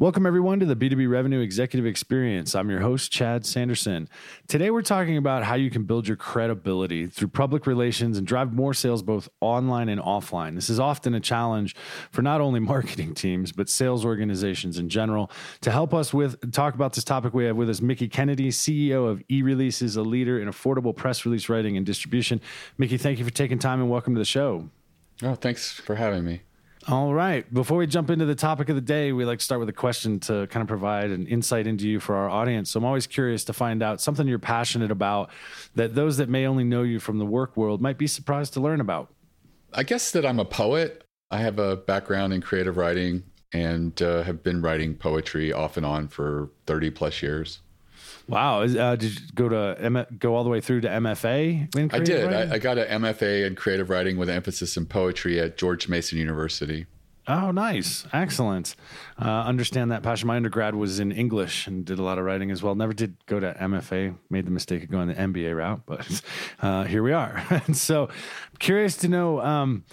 Welcome, everyone, to the B2B Revenue Executive Experience. I'm your host, Chad Sanderson. Today, we're talking about how you can build your credibility through public relations and drive more sales both online and offline. This is often a challenge for not only marketing teams, but sales organizations in general. To help us with talk about this topic, we have with us Mickie Kennedy, CEO of eReleases, a leader in affordable press release writing and distribution. Mickey, thank you for taking time and welcome to the show. Oh, thanks for having me. All right. Before we jump into the topic of the day, we like to start with a question to kind of provide an insight into you for our audience. So I'm always curious to find out something you're passionate about that those that may only know you from the work world might be surprised to learn about. I guess that I'm a poet. I have a background in creative writing and uh, have been writing poetry off and on for 30 plus years. Wow! Uh, did you go to M- go all the way through to MFA? I did. I, I, got an MFA in creative writing with emphasis in poetry at George Mason University. Oh, nice, excellent. Uh, understand that passion. My undergrad was in English and did a lot of writing as well. Never did go to MFA. Made the mistake of going the MBA route, but uh, here we are. and so, curious to know. Um,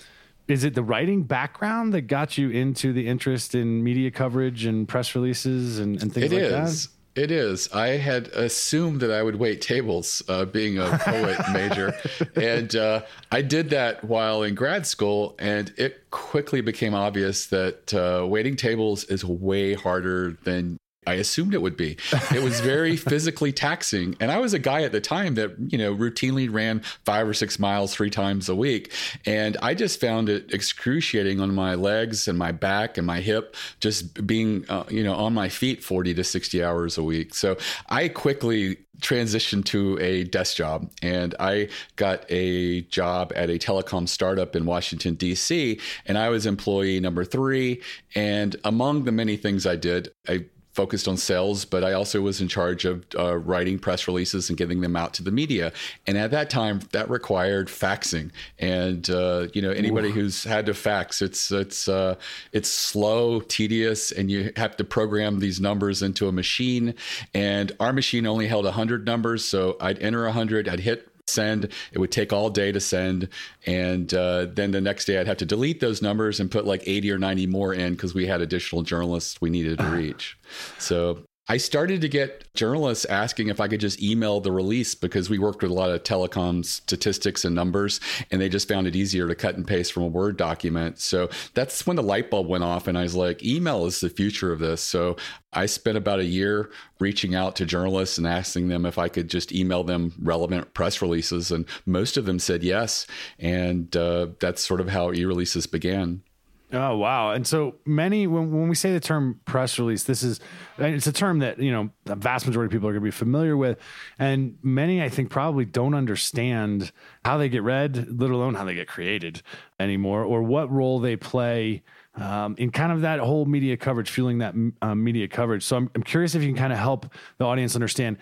is it the writing background that got you into the interest in media coverage and press releases and, and things it like is. that? It is. I had assumed that I would wait tables, uh, being a poet major, and uh, I did that while in grad school, and it quickly became obvious that uh, waiting tables is way harder than I assumed it would be. It was very physically taxing. And I was a guy at the time that, you know, routinely ran five or six miles three times a week. And I just found it excruciating on my legs and my back and my hip, just being, uh, you know, on my feet 40 to 60 hours a week. So I quickly transitioned to a desk job and I got a job at a telecom startup in Washington, D.C. And I was employee number three. And among the many things I did, I focused on sales, but I also was in charge of uh, writing press releases and getting them out to the media. And at that time, that required faxing. And uh, you know, anybody Ooh. who's had to fax, it's it's uh, it's slow, tedious, and you have to program these numbers into a machine. And our machine only held hundred numbers, so I'd enter hundred, I'd hit send. It would take all day to send. And uh, then the next day I'd have to delete those numbers and put like 80 or 90 more in because we had additional journalists we needed to reach. So I started to get journalists asking if I could just email the release because we worked with a lot of telecom statistics and numbers, and they just found it easier to cut and paste from a Word document. So that's when the light bulb went off, and I was like, email is the future of this. So I spent about a year reaching out to journalists and asking them if I could just email them relevant press releases, and most of them said yes. And uh, that's sort of how e releases began. Oh wow! And so many when when we say the term press release, this is it's a term that you know the vast majority of people are going to be familiar with, and many I think probably don't understand how they get read, let alone how they get created anymore, or what role they play um, in kind of that whole media coverage, fueling that um, media coverage. So I'm, I'm curious if you can kind of help the audience understand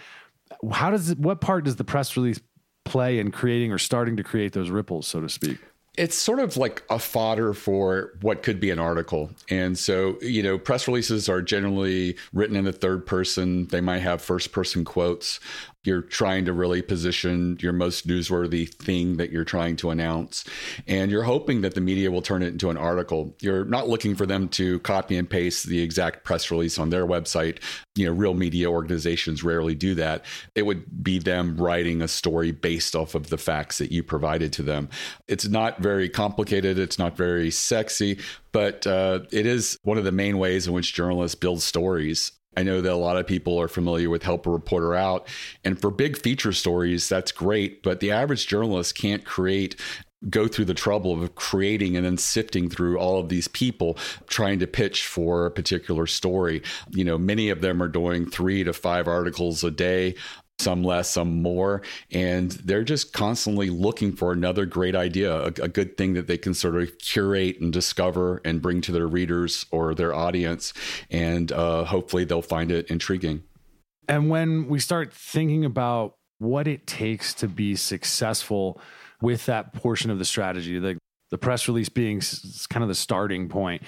how does what part does the press release play in creating or starting to create those ripples, so to speak it's sort of like a fodder for what could be an article. And so, you know, press releases are generally written in the third person. They might have first person quotes you're trying to really position your most newsworthy thing that you're trying to announce. And you're hoping that the media will turn it into an article. You're not looking for them to copy and paste the exact press release on their website. You know real media organizations rarely do that. It would be them writing a story based off of the facts that you provided to them. It's not very complicated. It's not very sexy but uh, it is one of the main ways in which journalists build stories I know that a lot of people are familiar with Help a Reporter Out. And for big feature stories, that's great. But the average journalist can't create go through the trouble of creating and then sifting through all of these people trying to pitch for a particular story. You know, many of them are doing three to five articles a day some less, some more. And they're just constantly looking for another great idea, a, a, good thing that they can sort of curate and discover and bring to their readers or their audience. And uh, hopefully they'll find it intriguing. And when we start thinking about what it takes to be successful with that portion of the strategy, like the press release being kind of the starting point.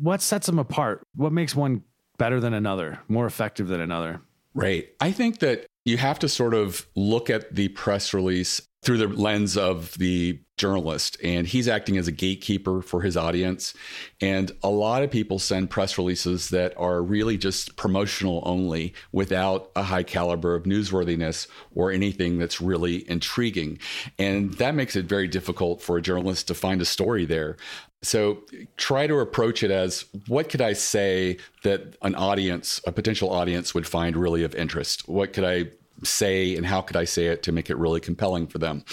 What sets them apart? What makes one better than another, more effective than another? Right. I think that you have to sort of look at the press release through the lens of the journalist and he's acting as a gatekeeper for his audience. And a lot of people send press releases that are really just promotional only without a high caliber of newsworthiness or anything that's really intriguing. And that makes it very difficult for a journalist to find a story there so try to approach it as what could i say that an audience a potential audience would find really of interest? What could i say and how could I say it to make it really compelling for them.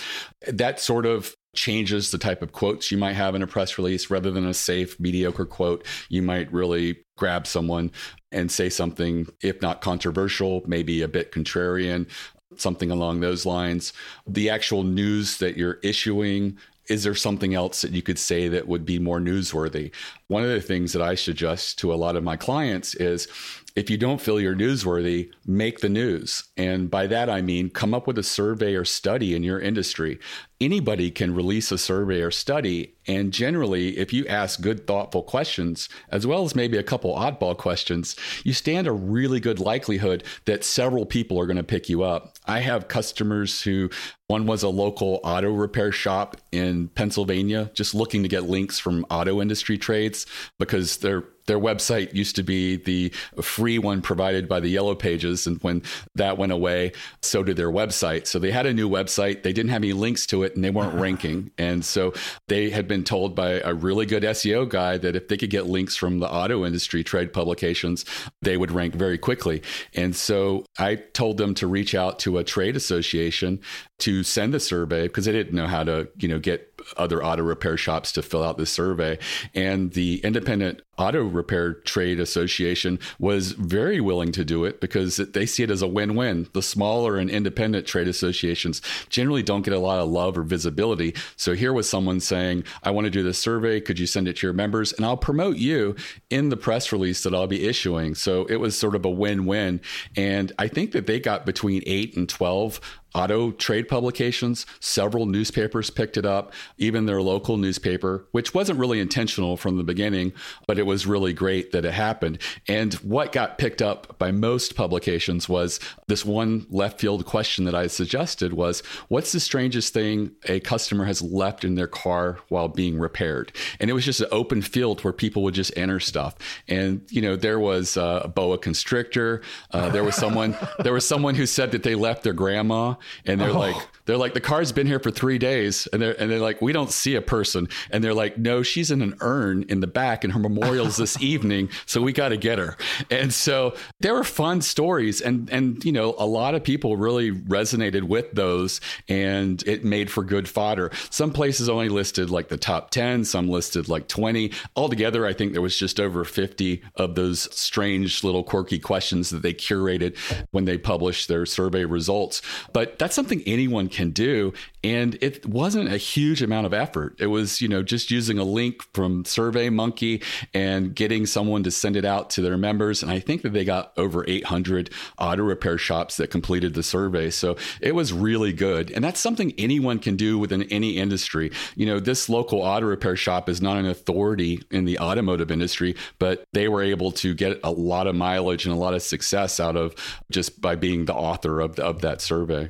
That sort of changes the type of quotes you might have in a press release. Rather than a safe mediocre quote you might really grab someone and say something if not controversial maybe a bit contrarian something along those lines. The actual news that you're issuing is there something else that you could say that would be more newsworthy one of the things that i suggest to a lot of my clients is if you don't feel you're newsworthy, make the news. And by that, I mean come up with a survey or study in your industry anybody can release a survey or study. And generally, if you ask good, thoughtful questions, as well as maybe a couple oddball questions, you stand a really good likelihood that several people are going to pick you up. I have customers who, one was a local auto repair shop in Pennsylvania, just looking to get links from auto industry trades because their their website used to be the free one provided by the Yellow Pages, and when that went away, so did their website. So they had a new website. They didn't have any links to it and they weren't uh-huh. ranking. And so they had been told by a really good SEO guy that if they could get links from the auto industry trade publications, they would rank very quickly. And so I told them to reach out to a trade association to send the survey because they didn't know how to, you know, get other auto repair shops to fill out this survey. And the independent auto repair trade association was very willing to do it because they see it as a win-win. The smaller and independent trade associations generally don't get a lot of love or visibility. So here was someone saying, I want to do this survey. Could you send it to your members? And I'll promote you in the press release that I'll be issuing. So it was sort of a win-win. And I think that they got between eight and 12 auto trade publications. Several newspapers picked it up, even their local newspaper, which wasn't really intentional from the beginning, but it was really great that it happened. And what got picked up by most publications was this one left field question that I suggested was what's the strangest thing a customer has left in their car while being repaired? And it was just an open field where people would just enter stuff. And, you know, there was a boa constrictor. Uh, there was someone, there was someone who said that they left their grandma and they're oh. like they're like the car's been here for three days. And they're and they're like we don't see a person. And they're like no she's in an urn in the back and her memorial's this evening so we got to get her. And so there were fun stories and and you know a lot of people really resonated with those and it made for good fodder. Some places only listed like the top 10 some listed like 20 altogether i think there was just over 50 of those strange little quirky questions that they curated when they published their survey results. But that's something anyone can do. And it wasn't a huge amount of effort. It was, you know, just using a link from Survey Monkey and getting someone to send it out to their members. And I think that they got over 800 auto repair shops that completed the survey. So it was really good. And that's something anyone can do within any industry. You know, this local auto repair shop is not an authority in the automotive industry, but they were able to get a lot of mileage and a lot of success out of just by being the author of, of that survey.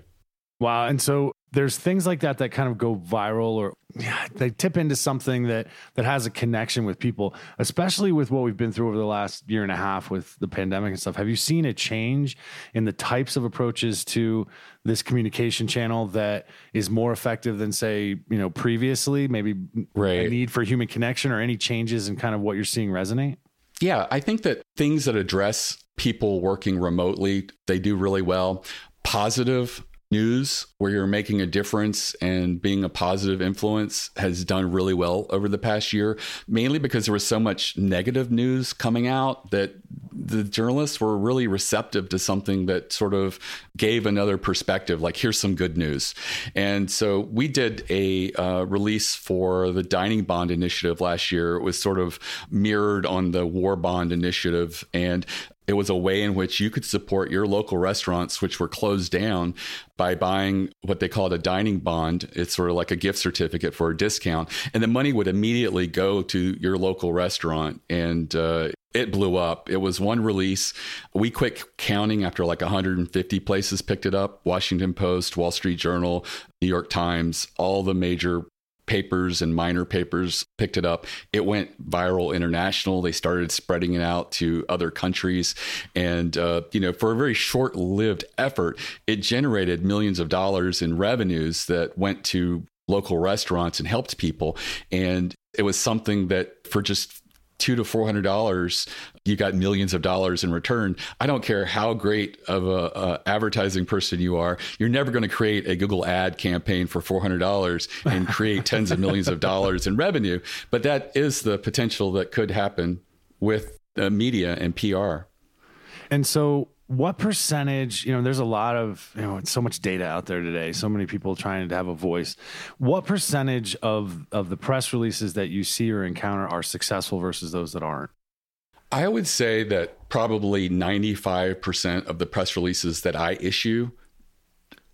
Wow. And so there's things like that that kind of go viral or yeah, they tip into something that that has a connection with people, especially with what we've been through over the last year and a half with the pandemic and stuff. Have you seen a change in the types of approaches to this communication channel that is more effective than say, you know, previously, maybe right. a need for human connection or any changes in kind of what you're seeing resonate? Yeah, I think that things that address people working remotely, they do really well. Positive news where you're making a difference and being a positive influence has done really well over the past year, mainly because there was so much negative news coming out that the journalists were really receptive to something that sort of gave another perspective like here's some good news. And so we did a uh, release for the dining bond initiative last year. It was sort of mirrored on the war bond initiative. And It was a way in which you could support your local restaurants, which were closed down, by buying what they called a dining bond. It's sort of like a gift certificate for a discount. And the money would immediately go to your local restaurant. And uh, it blew up. It was one release. We quit counting after like 150 places picked it up Washington Post, Wall Street Journal, New York Times, all the major papers and minor papers picked it up. It went viral international. They started spreading it out to other countries. And, uh, you know, for a very short lived effort, it generated millions of dollars in revenues that went to local restaurants and helped people. And it was something that for just two to four hundred dollars, you got millions of dollars in return. I don't care how great of a, a advertising person you are, you're never going to create a Google ad campaign for four hundred dollars and create tens of millions of dollars in revenue. But that is the potential that could happen with uh, media and PR. And so what percentage you know there's a lot of you know so much data out there today so many people trying to have a voice. What percentage of of the press releases that you see or encounter are successful versus those that aren't? I would say that probably 95% of the press releases that i issue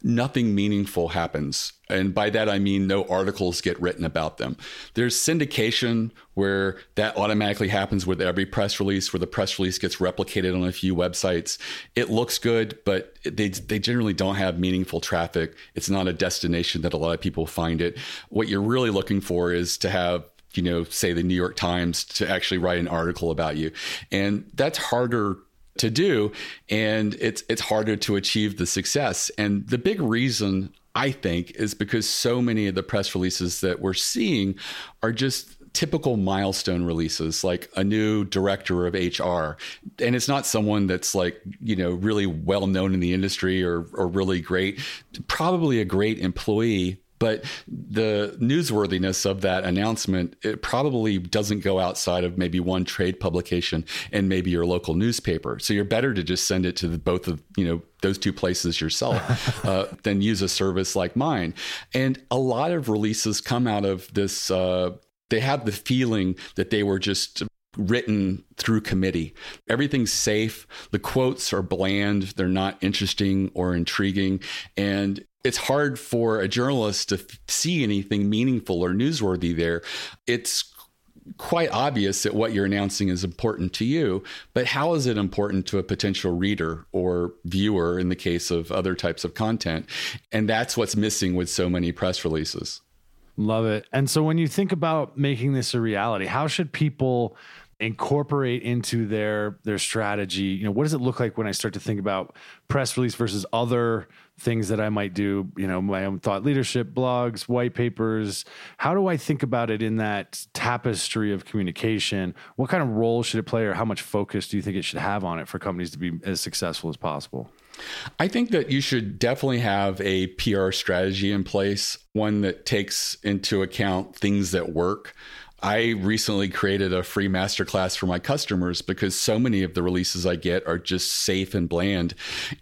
nothing meaningful happens. And by that, I mean no articles get written about them. There's syndication where that automatically happens with every press release, where the press release gets replicated on a few websites. It looks good, but they, they generally don't have meaningful traffic. It's not a destination that a lot of people find it. What you're really looking for is to have you know, say the New York Times to actually write an article about you. And that's harder to do and it's it's harder to achieve the success. And the big reason I think is because so many of the press releases that we're seeing are just typical milestone releases like a new director of HR and it's not someone that's like you know really well known in the industry or or really great. Probably a great employee but the newsworthiness of that announcement it probably doesn't go outside of maybe one trade publication and maybe your local newspaper so you're better to just send it to the, both of you know those two places yourself uh, than use a service like mine and a lot of releases come out of this uh, they have the feeling that they were just written through committee. Everything's safe. The quotes are bland. They're not interesting or intriguing. And it's hard for a journalist to see anything meaningful or newsworthy there. It's quite obvious that what you're announcing is important to you, but how is it important to a potential reader or viewer in the case of other types of content? And that's what's missing with so many press releases. Love it. And so when you think about making this a reality, how should people incorporate into their their strategy. You know what does it look like when i start to think about press release versus other things that i might do? You know my own thought leadership blogs white papers. How do i think about it in that tapestry of communication? What kind of role should it play or how much focus do you think it should have on it for companies to be as successful as possible? I think that you should definitely have a PR strategy in place, one that takes into account things that work. I recently created a free masterclass for my customers because so many of the releases I get are just safe and bland.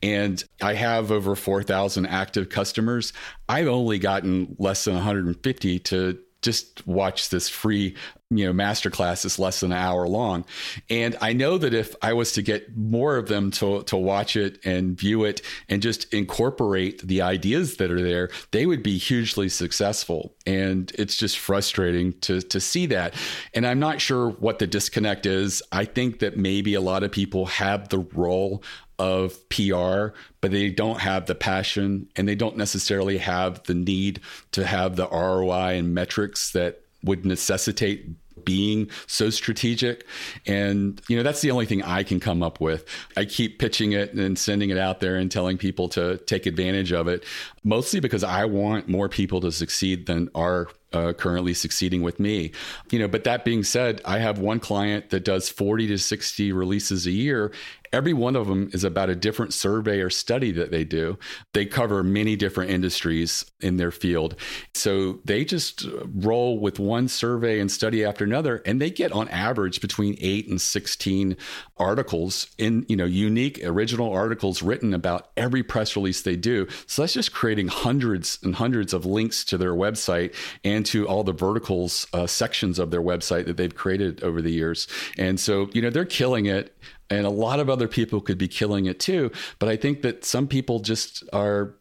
And I have over 4,000 active customers. I've only gotten less than 150 to just watch this free you know masterclass. Is less than an hour long. And i know that if i was to get more of them to to watch it and view it and just incorporate the ideas that are there they would be hugely successful. And it's just frustrating to to see that. And i'm not sure what the disconnect is. I think that maybe a lot of people have the role of PR, but they don't have the passion and they don't necessarily have the need to have the ROI and metrics that would necessitate being so strategic. And, you know, that's the only thing I can come up with. I keep pitching it and sending it out there and telling people to take advantage of it, mostly because I want more people to succeed than are uh, currently succeeding with me. You know, but that being said, I have one client that does 40 to 60 releases a year Every one of them is about a different survey or study that they do. They cover many different industries in their field. So they just roll with one survey and study after another, and they get on average between eight and 16 articles in, you know, unique original articles written about every press release they do. So that's just creating hundreds and hundreds of links to their website and to all the verticals uh, sections of their website that they've created over the years. And so, you know, they're killing it and a lot of other people could be killing it too. But I think that some people just are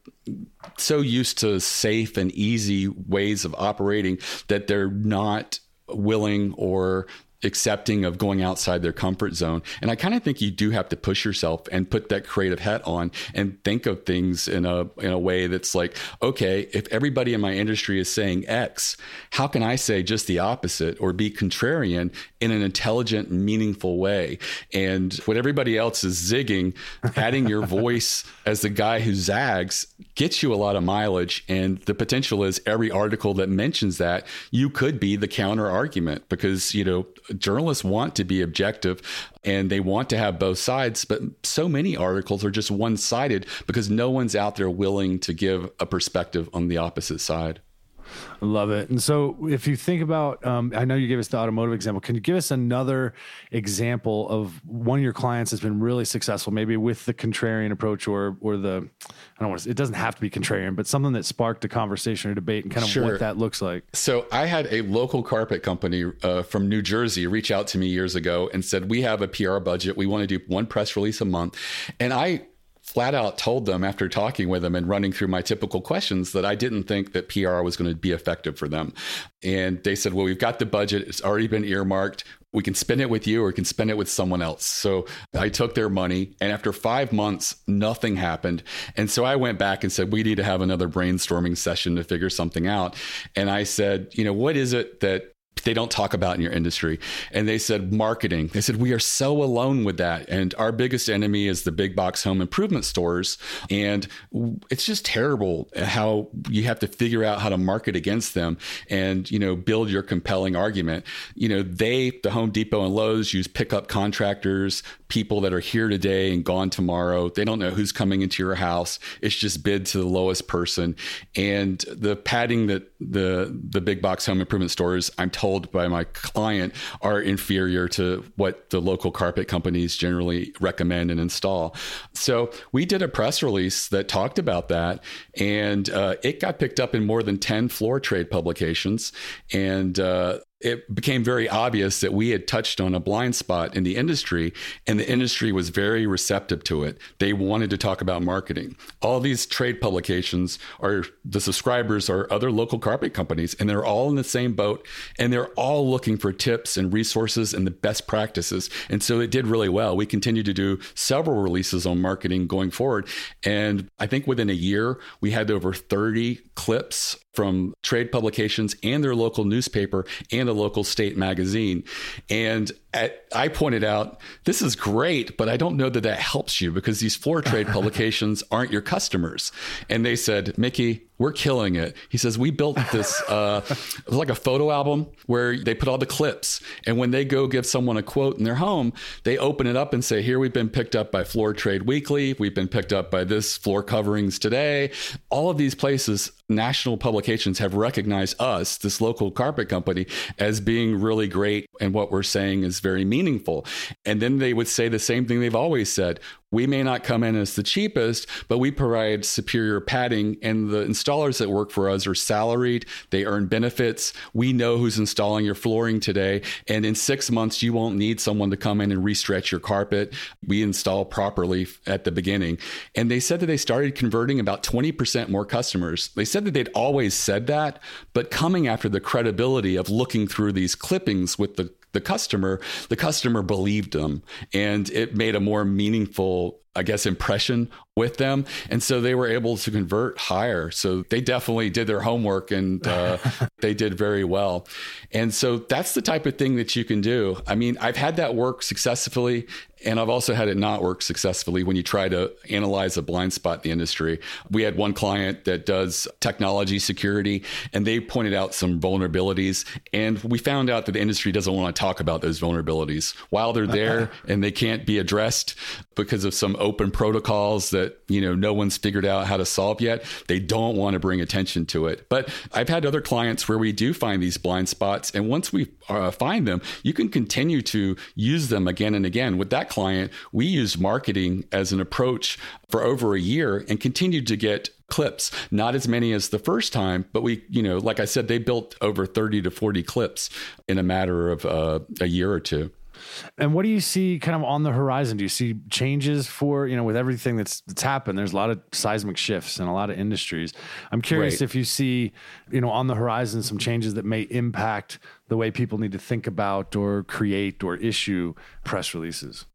so used to safe and easy ways of operating that they're not willing or accepting of going outside their comfort zone. And I kind of think you do have to push yourself and put that creative hat on and think of things in a in a way that's like, okay, if everybody in my industry is saying X, how can I say just the opposite or be contrarian in an intelligent, meaningful way? And what everybody else is zigging, adding your voice as the guy who zags gets you a lot of mileage. And the potential is every article that mentions that, you could be the counter argument because, you know, journalists want to be objective and they want to have both sides, but so many articles are just one sided because no one's out there willing to give a perspective on the opposite side. Love it. And so, if you think about, um, I know you gave us the automotive example. Can you give us another example of one of your clients has been really successful, maybe with the contrarian approach or or the, I don't want to. It doesn't have to be contrarian, but something that sparked a conversation or debate, and kind of sure. what that looks like. So, I had a local carpet company uh, from New Jersey reach out to me years ago and said, "We have a PR budget. We want to do one press release a month," and I flat out told them after talking with them and running through my typical questions that I didn't think that PR was going to be effective for them. And they said, Well, we've got the budget, it's already been earmarked. We can spend it with you or we can spend it with someone else. So I took their money. And after five months, nothing happened. And so I went back and said, We need to have another brainstorming session to figure something out. And I said, You know, what is it that they don't talk about in your industry. And they said marketing. They said we are so alone with that. And our biggest enemy is the big box home improvement stores. And it's just terrible how you have to figure out how to market against them and, you know, build your compelling argument. You know, they, the Home Depot and Lowe's use pickup contractors, people that are here today and gone tomorrow. They don't know who's coming into your house. It's just bid to the lowest person. And the padding that the the big box home improvement stores, I'm told by my client, are inferior to what the local carpet companies generally recommend and install. So we did a press release that talked about that, and uh, it got picked up in more than ten floor trade publications. And uh, it became very obvious that we had touched on a blind spot in the industry, and the industry was very receptive to it. They wanted to talk about marketing. All these trade publications are the subscribers are other local carpet companies, and they're all in the same boat, and they're all looking for tips and resources and the best practices. And so it did really well. We continued to do several releases on marketing going forward, and I think within a year we had over 30 clips from trade publications and their local newspaper and a local state magazine. And I pointed out, this is great, but I don't know that that helps you because these floor trade publications aren't your customers. And they said, Mickie, we're killing it. He says, we built this, uh, like a photo album where they put all the clips. And when they go give someone a quote in their home, they open it up and say, here we've been picked up by Floor Trade Weekly. We've been picked up by this Floor Coverings Today. All of these places, national publications have recognized us, this local carpet company, as being really great. And what we're saying is very meaningful. And then they would say the same thing they've always said. We may not come in as the cheapest, but we provide superior padding, and the installers that work for us are salaried. They earn benefits. We know who's installing your flooring today. And in six months, you won't need someone to come in and restretch your carpet. We install properly at the beginning. And they said that they started converting about 20% more customers. They said that they'd always said that, but coming after the credibility of looking through these clippings with the the customer, the customer believed them and it made a more meaningful I guess, impression with them. And so they were able to convert higher. So they definitely did their homework and uh, they did very well. And so that's the type of thing that you can do. I mean, I've had that work successfully. And I've also had it not work successfully when you try to analyze a blind spot in the industry. We had one client that does technology security, and they pointed out some vulnerabilities. And we found out that the industry doesn't want to talk about those vulnerabilities while they're there and they can't be addressed because of some open protocols that you know no one's figured out how to solve yet. They don't want to bring attention to it. But i've had other clients where we do find these blind spots and once we uh, find them you can continue to use them again and again. With that client we used marketing as an approach for over a year and continued to get clips. Not as many as the first time but we you know like i said they built over 30 to 40 clips in a matter of uh, a year or two And what do you see kind of on the horizon? Do you see changes for, you know, with everything that's that's happened? There's a lot of seismic shifts in a lot of industries. I'm curious Right. if you see, you know, on the horizon some changes that may impact the way people need to think about or create or issue press releases.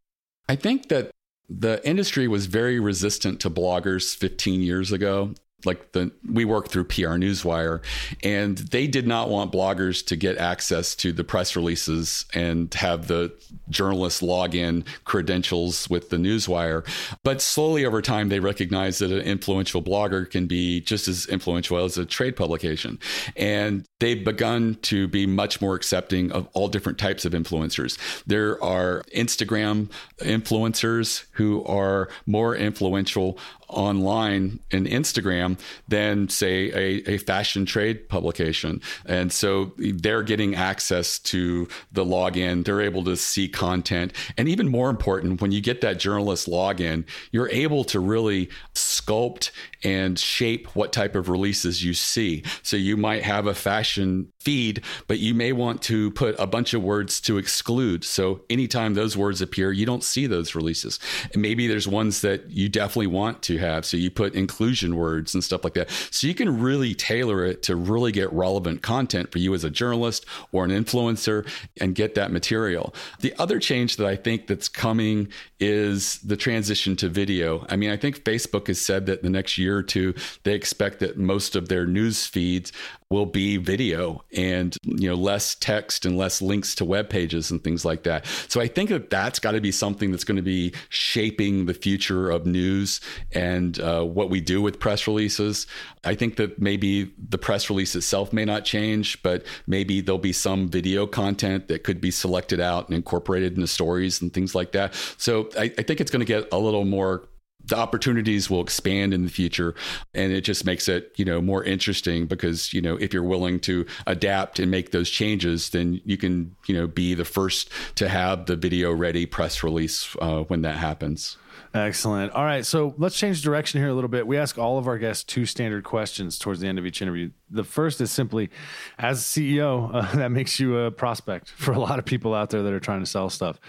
I think that the industry was very resistant to bloggers 15 years ago. Like the we work through PR Newswire, and they did not want bloggers to get access to the press releases and have the journalists log in credentials with the Newswire. But slowly over time, they recognized that an influential blogger can be just as influential as a trade publication, and they've begun to be much more accepting of all different types of influencers. There are Instagram influencers who are more influential online and Instagram than, say, a, a fashion trade publication. And so they're getting access to the login. They're able to see content. And even more important, when you get that journalist login, you're able to really sculpt and shape what type of releases you see. So you might have a fashion feed, but you may want to put a bunch of words to exclude. So anytime those words appear, you don't see those releases. And maybe there's ones that you definitely want to have. So you put inclusion words and stuff like that. So you can really tailor it to really get relevant content for you as a journalist or an influencer and get that material. The other change that I think that's coming is the transition to video. I mean, I think Facebook has said that the next year or two, they expect that most of their news feeds will be video and you know less text and less links to web pages and things like that. So I think that that's got to be something that's going to be shaping the future of news and uh, what we do with press releases. I think that maybe the press release itself may not change, but maybe there'll be some video content that could be selected out and incorporated into stories and things like that. So I, I think it's going to get a little more the opportunities will expand in the future. And it just makes it you know more interesting because you know if you're willing to adapt and make those changes then you can you know be the first to have the video ready press release uh, when that happens Excellent. All right, so let's change direction here a little bit. We ask all of our guests two standard questions towards the end of each interview. The first is simply, as CEO, uh, that makes you a prospect for a lot of people out there that are trying to sell stuff.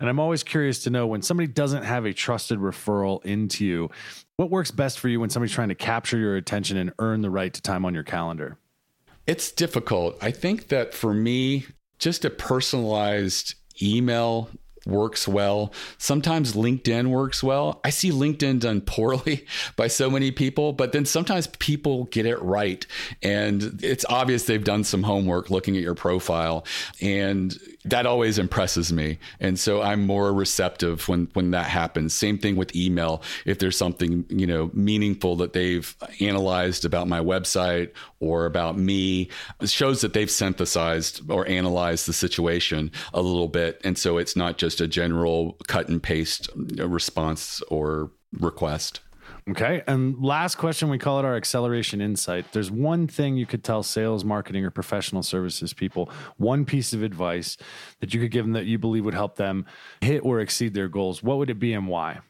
And I'm always curious to know when somebody doesn't have a trusted referral into you, what works best for you when somebody's trying to capture your attention and earn the right to time on your calendar? It's difficult. I think that for me, just a personalized email works well. Sometimes LinkedIn works well. I see LinkedIn done poorly by so many people, but then sometimes people get it right. And it's obvious they've done some homework looking at your profile. And that always impresses me. And so I'm more receptive when when that happens. Same thing with email. If there's something, you know, meaningful that they've analyzed about my website or about me, shows that they've synthesized or analyzed the situation a little bit. And so it's not just a general cut and paste response or request. Okay. And last question, we call it our acceleration insight. There's one thing you could tell sales, marketing, or professional services people, one piece of advice that you could give them that you believe would help them hit or exceed their goals. What would it be and why?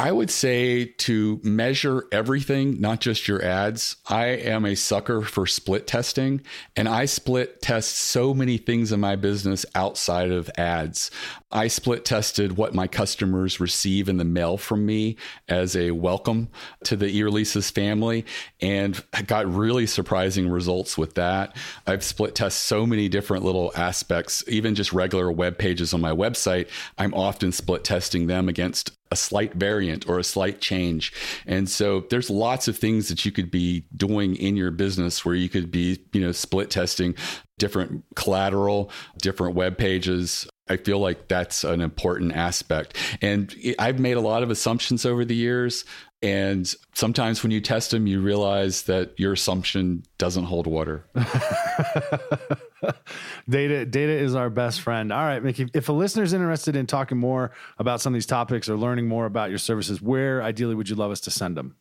I would say to measure everything, not just your ads. I am a sucker for split testing, and I split test so many things in my business outside of ads. I split tested what my customers receive in the mail from me as a welcome to the eReleases family, and got really surprising results with that. I've split test so many different little aspects, even just regular web pages on my website. I'm often split testing them against a slight variant or a slight change. And so there's lots of things that you could be doing in your business where you could be, you know, split testing different collateral, different web pages. I feel like that's an important aspect. And I've made a lot of assumptions over the years. And sometimes when you test them, you realize that your assumption doesn't hold water. data data is our best friend. All right, Mickie. If a listener's interested in talking more about some of these topics or learning more about your services, where ideally would you love us to send them?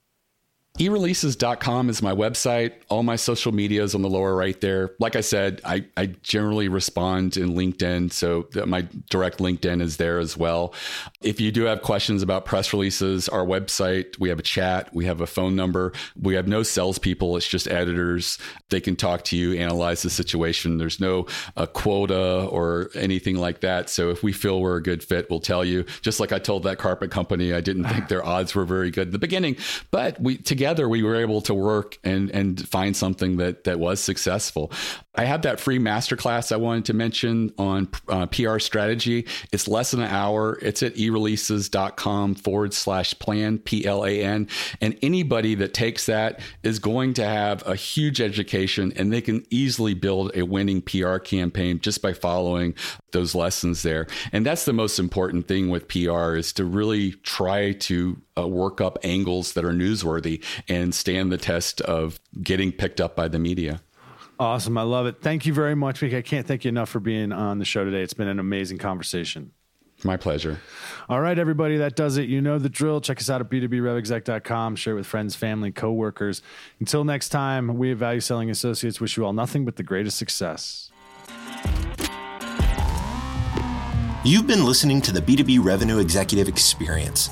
ereleases.com is my website. All my social media is on the lower right there. Like I said, I, I generally respond in LinkedIn. So my direct LinkedIn is there as well. If you do have questions about press releases, our website, we have a chat, we have a phone number. We have no salespeople, it's just editors. They can talk to you, analyze the situation. There's no uh, quota or anything like that. So if we feel we're a good fit, we'll tell you. Just like I told that carpet company, I didn't think their odds were very good in the beginning, but we together together we were able to work and and find something that that was successful. I have that free masterclass I wanted to mention on uh, PR strategy. It's less than an hour. It's at ereleases.com forward slash plan, P L A N. And anybody that takes that is going to have a huge education and they can easily build a winning PR campaign just by following those lessons there. And that's the most important thing with PR is to really try to uh, work up angles that are newsworthy and stand the test of getting picked up by the media. Awesome. I love it. Thank you very much, Mike. I can't thank you enough for being on the show today. It's been an amazing conversation. My pleasure. All right, everybody, that does it. You know the drill. Check us out at b2brevexec.com. Share it with friends, family, coworkers. Until next time, we at Value Selling Associates wish you all nothing but the greatest success. You've been listening to the B2B Revenue Executive Experience.